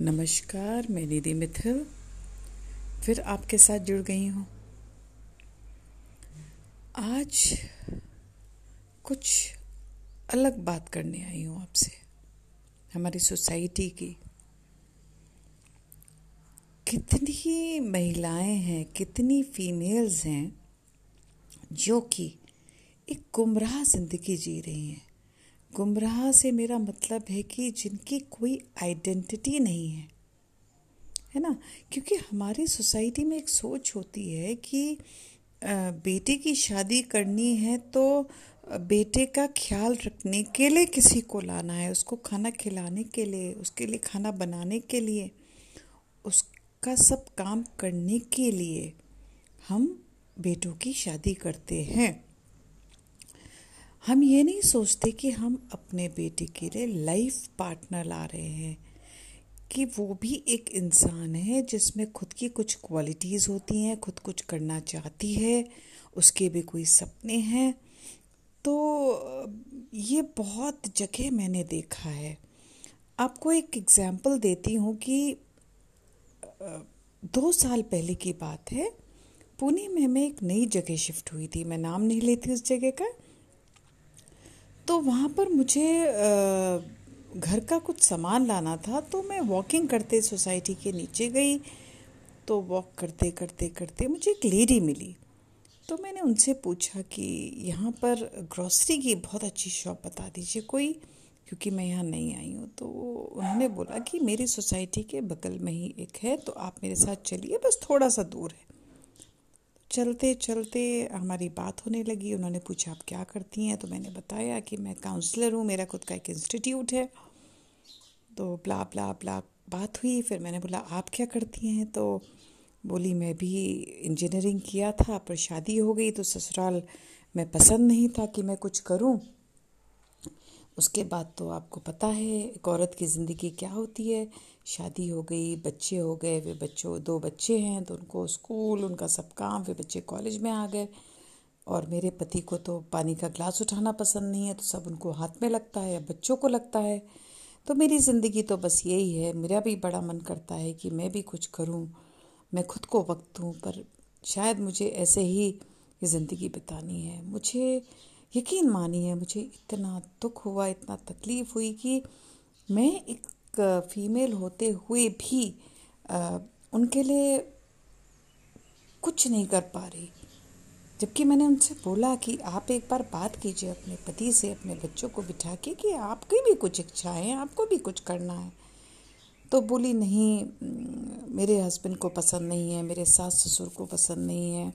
नमस्कार मैं निधि मिथिल। फिर आपके साथ जुड़ गई हूँ। आज कुछ अलग बात करने आई हूँ आपसे, हमारी सोसाइटी की। कितनी महिलाएँ हैं, कितनी फीमेल्स हैं, जो कि एक गुमराह ज़िंदगी जी रही हैं। गुमराह से मेरा मतलब है कि जिनकी कोई आइडेंटिटी नहीं है। है ना? क्योंकि हमारी सोसाइटी में एक सोच होती है कि बेटे की शादी करनी है तो बेटे का ख्याल रखने के लिए किसी को लाना है, उसको खाना खिलाने के लिए, उसके लिए खाना बनाने के लिए, उसका सब काम करने के लिए हम बेटों की शादी करते हैं। हम ये नहीं सोचते कि हम अपने बेटे के लिए लाइफ पार्टनर ला रहे हैं, कि वो भी एक इंसान है जिसमें खुद की कुछ क्वालिटीज़ होती हैं, खुद कुछ करना चाहती है, उसके भी कोई सपने हैं। तो ये बहुत जगह मैंने देखा है। आपको एक एग्ज़ाम्पल देती हूँ कि दो साल पहले की बात है, पुणे में मैं एक नई जगह शिफ्ट हुई थी। मैं नाम नहीं लेती उस जगह का तो वहाँ पर मुझे घर का कुछ सामान लाना था तो मैं वॉकिंग करते सोसाइटी के नीचे गई। तो वॉक करते करते करते मुझे एक लेडी मिली। तो मैंने उनसे पूछा कि यहाँ पर ग्रॉसरी की बहुत अच्छी शॉप बता दीजिए कोई, क्योंकि मैं यहाँ नहीं आई हूँ। तो उन्होंने बोला कि मेरी सोसाइटी के बगल में ही एक है तो आप मेरे साथ चलिए, बस थोड़ा सा दूर है। चलते चलते हमारी बात होने लगी। उन्होंने पूछा, आप क्या करती हैं? तो मैंने बताया कि मैं काउंसलर हूँ, मेरा खुद का एक इंस्टीट्यूट है। तो ब्ला ब्ला ब्ला बात हुई, फिर मैंने बोला, आप क्या करती हैं? तो बोली, मैं भी इंजीनियरिंग किया था, पर शादी हो गई तो ससुराल में पसंद नहीं था कि मैं कुछ करूँ। उसके बाद तो आपको पता है, एक औरत की ज़िंदगी क्या होती है? शादी हो गई, बच्चे हो गए वे बच्चों, दो बच्चे हैं तो उनको स्कूल, उनका सब काम वे बच्चे कॉलेज में आ गए। और मेरे पति को तो पानी का ग्लास उठाना पसंद नहीं है तो सब उनको हाथ में लगता है या बच्चों को लगता है। तो मेरी ज़िंदगी तो बस यही है। मेरा भी बड़ा मन करता है कि मैं भी कुछ करूँ, मैं खुद को वक्त दूँ, पर शायद मुझे ऐसे ही ज़िंदगी बितानी है। मुझे यकीन मानिए मुझे इतना दुख हुआ इतना तकलीफ़ हुई कि मैं एक फीमेल होते हुए भी आ, उनके लिए कुछ नहीं कर पा रही। जबकि मैंने उनसे बोला कि आप एक बार बात कीजिए अपने पति से अपने बच्चों को बिठा के कि आपकी भी कुछ इच्छाएँ हैं आपको भी कुछ करना है। तो बोली नहीं मेरे हस्बैंड को पसंद नहीं है मेरे सास ससुर को पसंद नहीं है।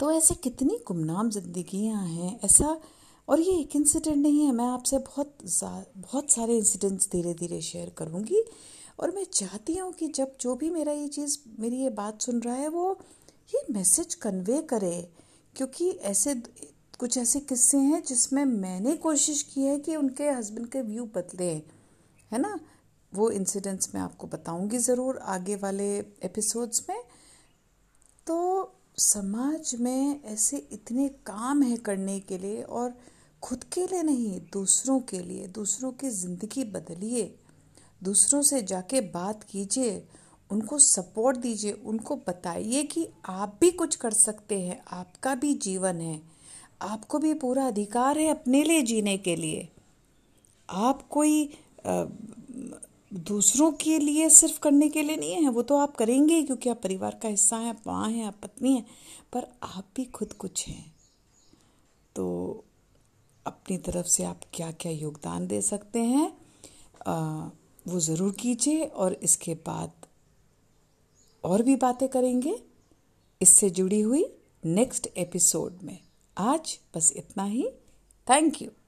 तो ऐसे कितनी गुमनाम जिंदगियाँ हैं, ऐसा, और ये एक इंसिडेंट नहीं है, मैं आपसे बहुत बहुत सारे इंसिडेंट्स धीरे धीरे शेयर करूँगी। और मैं चाहती हूँ कि जब जो भी मेरा ये चीज़, मेरी ये बात सुन रहा है, वो ये मैसेज कन्वे करे, क्योंकि ऐसे कुछ ऐसे किस्से हैं जिसमें मैंने कोशिश की है कि उनके हस्बैंड के व्यू बदले, है ना? वो इंसिडेंट्स मैं आपको बताऊँगी ज़रूर आगे वाले एपिसोड्स में। तो समाज में ऐसे इतने काम है करने के लिए और खुद के लिए नहीं, दूसरों के लिए, दूसरों की ज़िंदगी बदलिए, दूसरों से जाके बात कीजिए, उनको सपोर्ट दीजिए, उनको बताइए कि आप भी कुछ कर सकते हैं, आपका भी जीवन है, आपको भी पूरा अधिकार है अपने लिए जीने के लिए। आप कोई दूसरों के लिए सिर्फ़ करने के लिए नहीं है वो तो आप करेंगे ही क्योंकि आप परिवार का हिस्सा हैं आप माँ हैं आप पत्नी हैं पर आप भी खुद कुछ हैं। तो अपनी तरफ़ से आप क्या क्या योगदान दे सकते हैं आ, वो ज़रूर कीजिए और इसके बाद और भी बातें करेंगे। इससे जुड़ी हुई नेक्स्ट एपिसोड में। आज बस इतना ही। Thank you.